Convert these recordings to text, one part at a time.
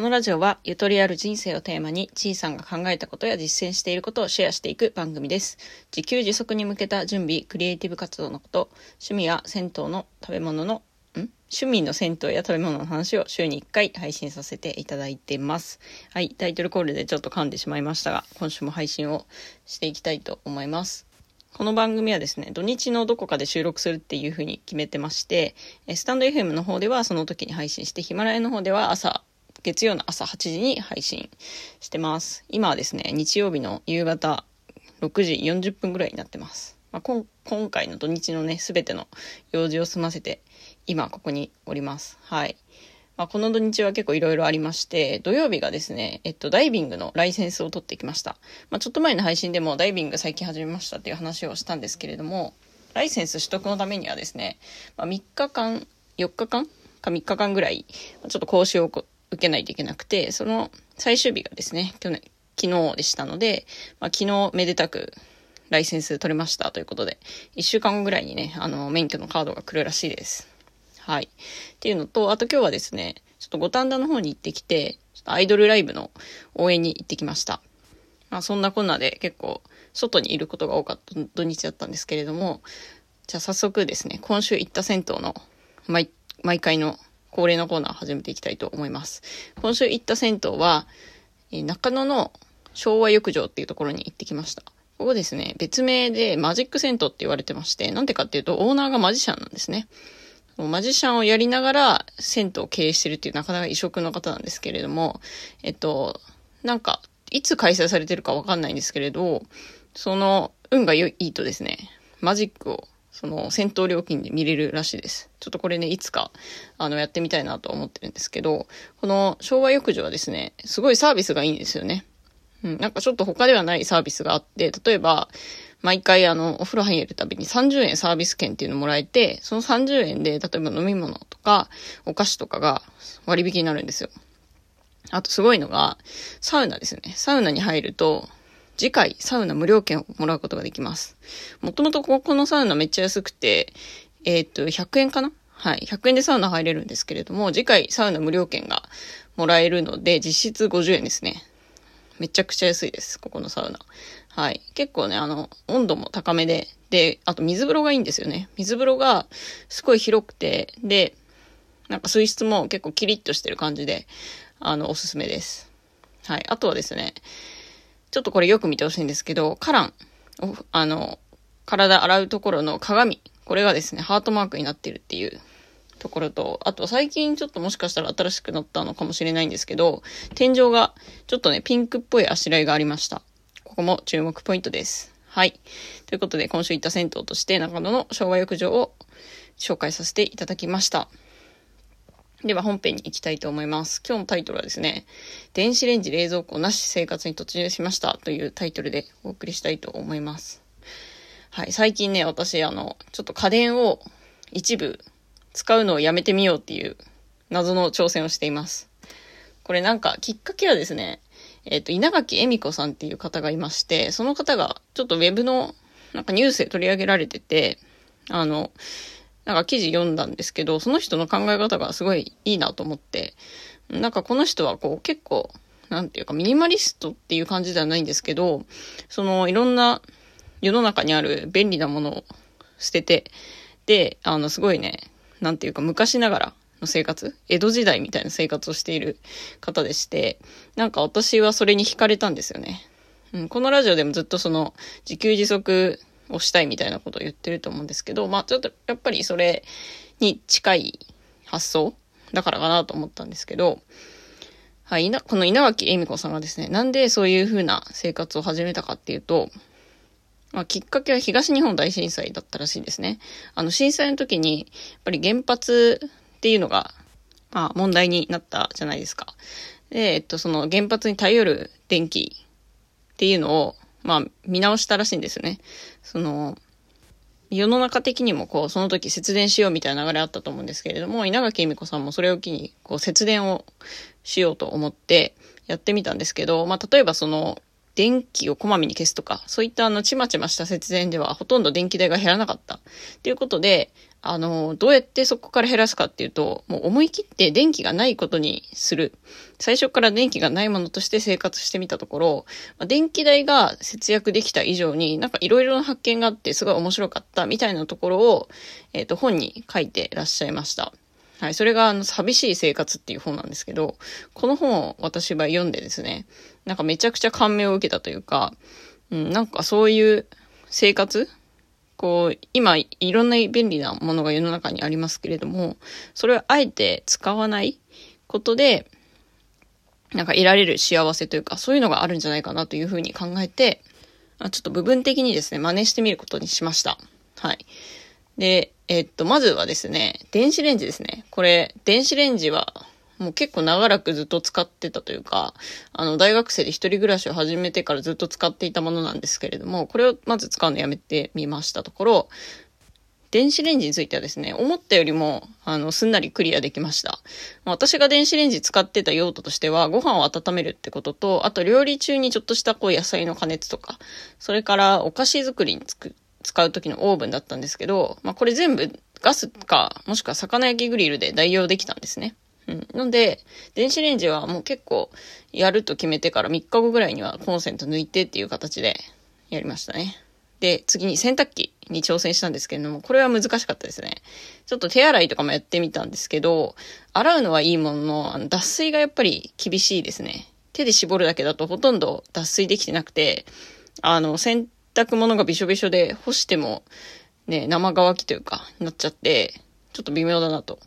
このラジオはゆとりある人生をテーマに、ちいさんが考えたことや実践していることをシェアしていく番組です。自給自足に向けた準備、クリエイティブ活動のこと、趣味や銭湯の食べ物の、ん？趣味の銭湯や食べ物の話を週に1回配信させていただいてます。はい、タイトルコールでちょっと噛んでしまいましたが、今週も配信をしていきたいと思います。この番組はですね、土日のどこかで収録するっていう風に決めてまして、スタンド FM の方ではその時に配信して、ヒマラヤの方では朝、月曜の朝8時に配信してます。今はですね、日曜日の夕方6時40分ぐらいになってます。まあ、こん今回の土日のね、すべての用事を済ませて、今ここにおります。はい。まあ、この土日は結構いろいろありまして、土曜日がですね、えっと、ダイビングのライセンスを取ってきました。まあ、ちょっと前の配信でもダイビング最近始めましたっていう話をしたんですけれども、ライセンス取得のためにはですね、まあ、3日間、4日間か3日間ぐらい、ちょっと講習を受けないといけなくて、その最終日がですね、去年、昨日でしたので、まあ、昨日めでたくライセンス取れましたということで、1週間後ぐらいにね、あの、免許のカードが来るらしいです。はい。っていうのと、あと今日はですね、ちょっと五反田の方に行ってきて、ちょっとアイドルライブの応援に行ってきました。まあそんなこんなで結構外にいることが多かった土日だったんですけれども、じゃあ早速ですね、今週行った銭湯の毎毎回の恒例のコーナー始めていきたいと思います。今週行った銭湯は、え中野の昭和浴場っていう。ところに行ってきました。ここですね、別名でマジック銭湯って言われてまして、なんでかっていう。とオーナーがマジシャンなんですね。マジシャンをやりながら銭湯を経営してるっていう。なかなか異色の方なんですけれども、えっと、なんか、いつ開催されてるかわかんないんですけれど、その、運が良いとですね、マジックを、その、戦闘料金で見れるらしいです。ちょっとこれね、いつか、あの、やってみたいなと思ってるんですけど、この昭和浴場はですね、すごいサービスがいいんですよね。うん、なんかちょっと他ではないサービスがあって、例えば、毎回あの、お風呂入るたびに30円サービス券っていうのもらえて、その30円で、例えば飲み物とか、お菓子とかが割引になるんですよ。あとすごいのが、サウナですよね。サウナに入ると、次回サウナ無料券をもらうことができます。もともとここのサウナめっちゃ安くて、えーっと、100円かな？はい。100円でサウナ入れるんですけれども、次回サウナ無料券がもらえるので、実質50円ですね。めちゃくちゃ安いです。ここのサウナ。はい。結構ね、あの、温度も高めで、で、あと水風呂がいいんですよね。水風呂がすごい広くて、で、なんか水質も結構キリッとしてる感じで、あの、おすすめです。はい。あとはですね、ちょっとこれよく見てほしいんですけど、カラン、あの、体洗うところの鏡、これがですね、ハートマークになってるっていうところと、あと最近ちょっともしかしたら新しくなったのかもしれないんですけど、天井がちょっとね、ピンクっぽいあしらいがありました。ここも注目ポイントです。はい。ということで、今週行った銭湯として中野の昭和浴場を紹介させていただきました。では本編に行きたいと思います。今日のタイトルはですね、電子レンジ冷蔵庫なし生活に突入しましたというタイトルでお送りしたいと思います。はい、最近ね、私、あの、ちょっと家電を一部使うのをやめてみようっていう謎の挑戦をしています。これなんかきっかけはですね、えっ、と、稲垣恵美子さんっていう方がいまして、その方がちょっとウェブのなんかニュースで取り上げられてて、あの、なんか記事読んだんですけど、その人の考え方がすごいいいなと思って、なんかこの人はこう結構、なんていうかミニマリストっていう感じではないんですけど、そのいろんな世の中にある便利なものを捨てて、で、あのすごいね、なんていうか昔ながらの生活江戸時代みたいな生活をしている方でして、なんか私はそれに惹かれたんですよね。うん、このラジオでもずっとその自給自足をしたいみたいなことを言ってると思うんですけど、まあちょっとやっぱりそれに近い発想だからかなと思ったんですけど、はい、この稲垣恵美子さんがですね、なんでそういう風な生活を始めたかっていうと、まあ、きっかけは東日本大震災だったらしいですね。あの震災の時に、やっぱり原発っていうのが、まあ問題になったじゃないですか。で、えっと、その原発に頼る電気っていうのを、まあ見直したらしいんですよね。その、世の中的にもこう、その時節電しようみたいな流れあったと思うんですけれども、稲垣恵美子さんもそれを機に、こう、節電をしようと思ってやってみたんですけど、まあ、例えばその、電気をこまめに消すとか、そういったあの、ちまちました節電ではほとんど電気代が減らなかった。っていうことで、あの、どうやってそこから減らすかっていうと、もう思い切って電気がないことにする。最初から電気がないものとして生活してみたところ、まあ、電気代が節約できた以上に、なんかいろいろな発見があってすごい面白かったみたいなところを、えっ、ー、と、本に書いてらっしゃいました。はい。それが、あの、寂しい生活っていう本なんですけど、この本を私は読んでですね、なんかめちゃくちゃ感銘を受けたというか、うん、なんかそういう生活こう、今、いろんな便利なものが世の中にありますけれども、それをあえて使わないことで、なんか得られる幸せというか、そういうのがあるんじゃないかなというふうに考えて、ちょっと部分的にですね、真似してみることにしました。はい。で、えっと、まずはですね、電子レンジですね。これ、電子レンジはもう結構長らくずっと使ってたというか、あの、大学生で一人暮らしを始めてからずっと使っていたものなんですけれども、これをまず使うのやめてみましたところ、電子レンジについてはですね、思ったよりも、あの、すんなりクリアできました。私が電子レンジ使ってた用途としては、ご飯を温めるってことと、あと料理中にちょっとしたこう野菜の加熱とか、それからお菓子作りにつく使う時のオーブンだったんですけど、まあこれ全部ガスか、もしくは魚焼きグリルで代用できたんですね。うん。ので、電子レンジはもう結構やると決めてから3日後ぐらいにはコンセント抜いてっていう形でやりましたね。で、次に洗濯機に挑戦したんですけれども、これは難しかったですね。ちょっと手洗いとかもやってみたんですけど、洗うのはいいものの、あの脱水がやっぱり厳しいですね。手で絞るだけだとほとんど脱水できてなくて、あの、洗濯物がびしょびしょで干しても、ね、生乾きというか、なっちゃって、ちょっと微妙だなと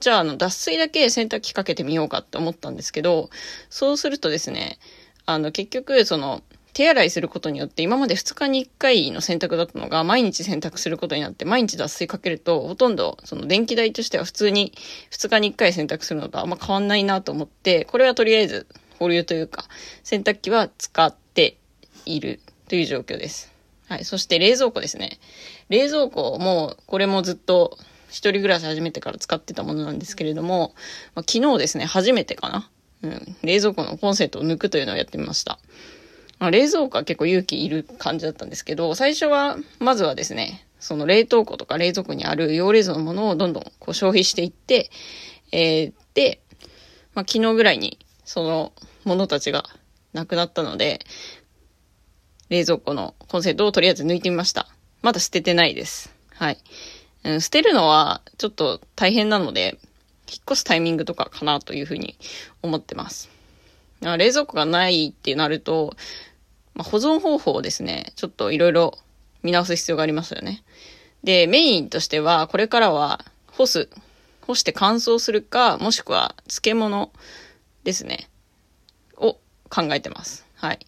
じゃあ、あの、脱水だけ洗濯機かけてみようかって思ったんですけど、そうするとですね、あの、結局、その、手洗いすることによって今まで2日に1回の洗濯だったのが毎日洗濯することになって毎日脱水かけるとほとんどその電気代としては普通に2日に1回洗濯するのとあんま変わんないなと思ってこれはとりあえず保留というか洗濯機は使っているという状況です。はい。そして冷蔵庫ですね。冷蔵庫もこれもずっと一人暮らし始めてから使ってたものなんですけれども、まあ、昨日ですね、初めてかな。うん、冷蔵庫のコンセントを抜くというのをやってみました。まあ、冷蔵庫は結構勇気いる感じだったんですけど、最初は、まずはですね、その冷凍庫とか冷蔵庫にある用冷蔵のものをどんどんこう消費していって、えー、で、まあ、昨日ぐらいにそのものたちがなくなったので、冷蔵庫のコンセントをとりあえず抜いてみました。まだ捨ててないです。はい。うん、捨てるのはちょっと大変なので、引っ越すタイミングとかかなというふうに思ってます。冷蔵庫がないってなると、まあ、保存方法をですね、ちょっといろいろ見直す必要がありますよね。で、メインとしては、これからは干す、干して乾燥するか、もしくは漬物ですね、を考えてます。はい。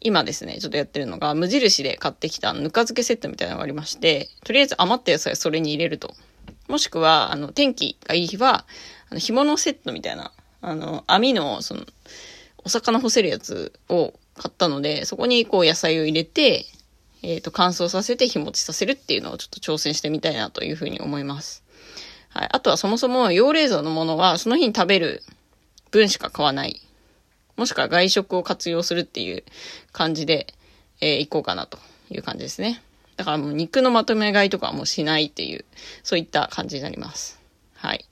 今ですね、ちょっとやってるのが、無印で買ってきたぬか漬けセットみたいなのがありまして、とりあえず余った野菜それに入れると。もしくは、あの、天気がいい日は、あの、紐のセットみたいな、あの、網の、その、お魚干せるやつを買ったので、そこにこう野菜を入れて、えっ、ー、と、乾燥させて日持ちさせるっていうのをちょっと挑戦してみたいなというふうに思います。はい。あとはそもそも、用冷蔵のものは、その日に食べる分しか買わないもしくは外食を活用するっていう感じで、えー、行こうかなという感じですね。だからもう肉のまとめ買いとかはもうしないっていう、そういった感じになります。はい。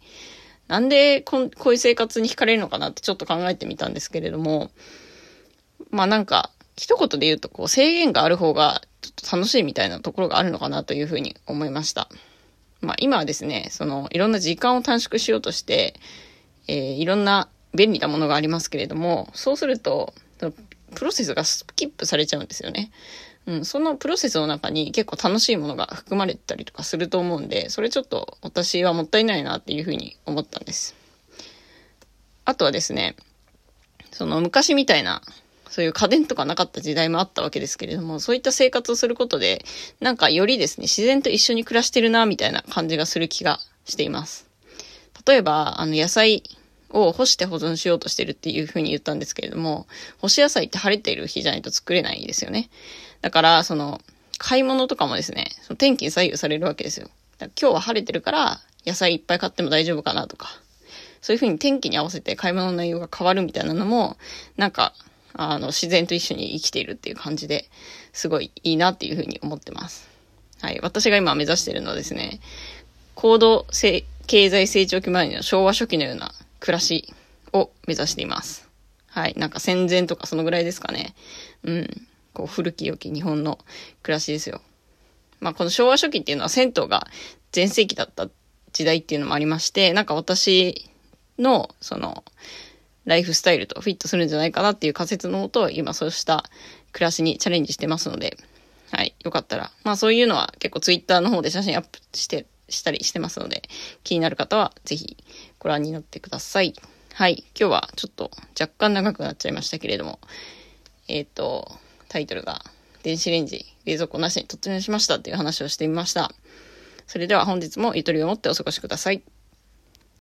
なんでここういう生活に惹かれるのかなってちょっと考えてみたんですけれども、まあなんか、一言で言うとこう制限がある方がちょっと楽しいみたいなところがあるのかなというふうに思いました。まあ今はですね、そのいろんな時間を短縮しようとして、えー、いろんな便利なものがありますけれども、そうすると、プロセスがスキップされちゃうんですよね。うん、そのプロセスの中に結構楽しいものが含まれたりとかすると思うんで、それちょっと私はもったいないなっていうふうに思ったんです。あとはですね、その昔みたいな、そういう家電とかなかった時代もあったわけですけれども、そういった生活をすることで、なんかよりですね、自然と一緒に暮らしてるな、みたいな感じがする気がしています。例えば、あの、野菜を干して保存しようとしてるっていうふうに言ったんですけれども、干し野菜って晴れている日じゃないと作れないですよね。だから、その、買い物とかもですね、その天気に左右されるわけですよ。今日は晴れてるから、野菜いっぱい買っても大丈夫かなとか、そういうふうに天気に合わせて買い物の内容が変わるみたいなのも、なんか、あの、自然と一緒に生きているっていう感じで、すごいいいなっていうふうに思ってます。はい。私が今目指してるのはですね、高度経済成長期前の昭和初期のような暮らしを目指しています。はい。なんか戦前とかそのぐらいですかね。うん。こう古き良き日本の暮らしですよ。まあこの昭和初期っていうのは銭湯が全盛期だった時代っていうのもありまして、なんか私のそのライフスタイルとフィットするんじゃないかなっていう仮説のもと、今そうした暮らしにチャレンジしてますので、はい。よかったら。まあそういうのは結構ツイッターの方で写真アップして、したりしてますので、気になる方はぜひご覧になってください。はい。今日はちょっと若干長くなっちゃいましたけれども、えっ、ー、と、タイトルが電子レンジ、冷蔵庫なしに突入しましたっていう話をしてみました。それでは本日もゆとりを持ってお過ごしください。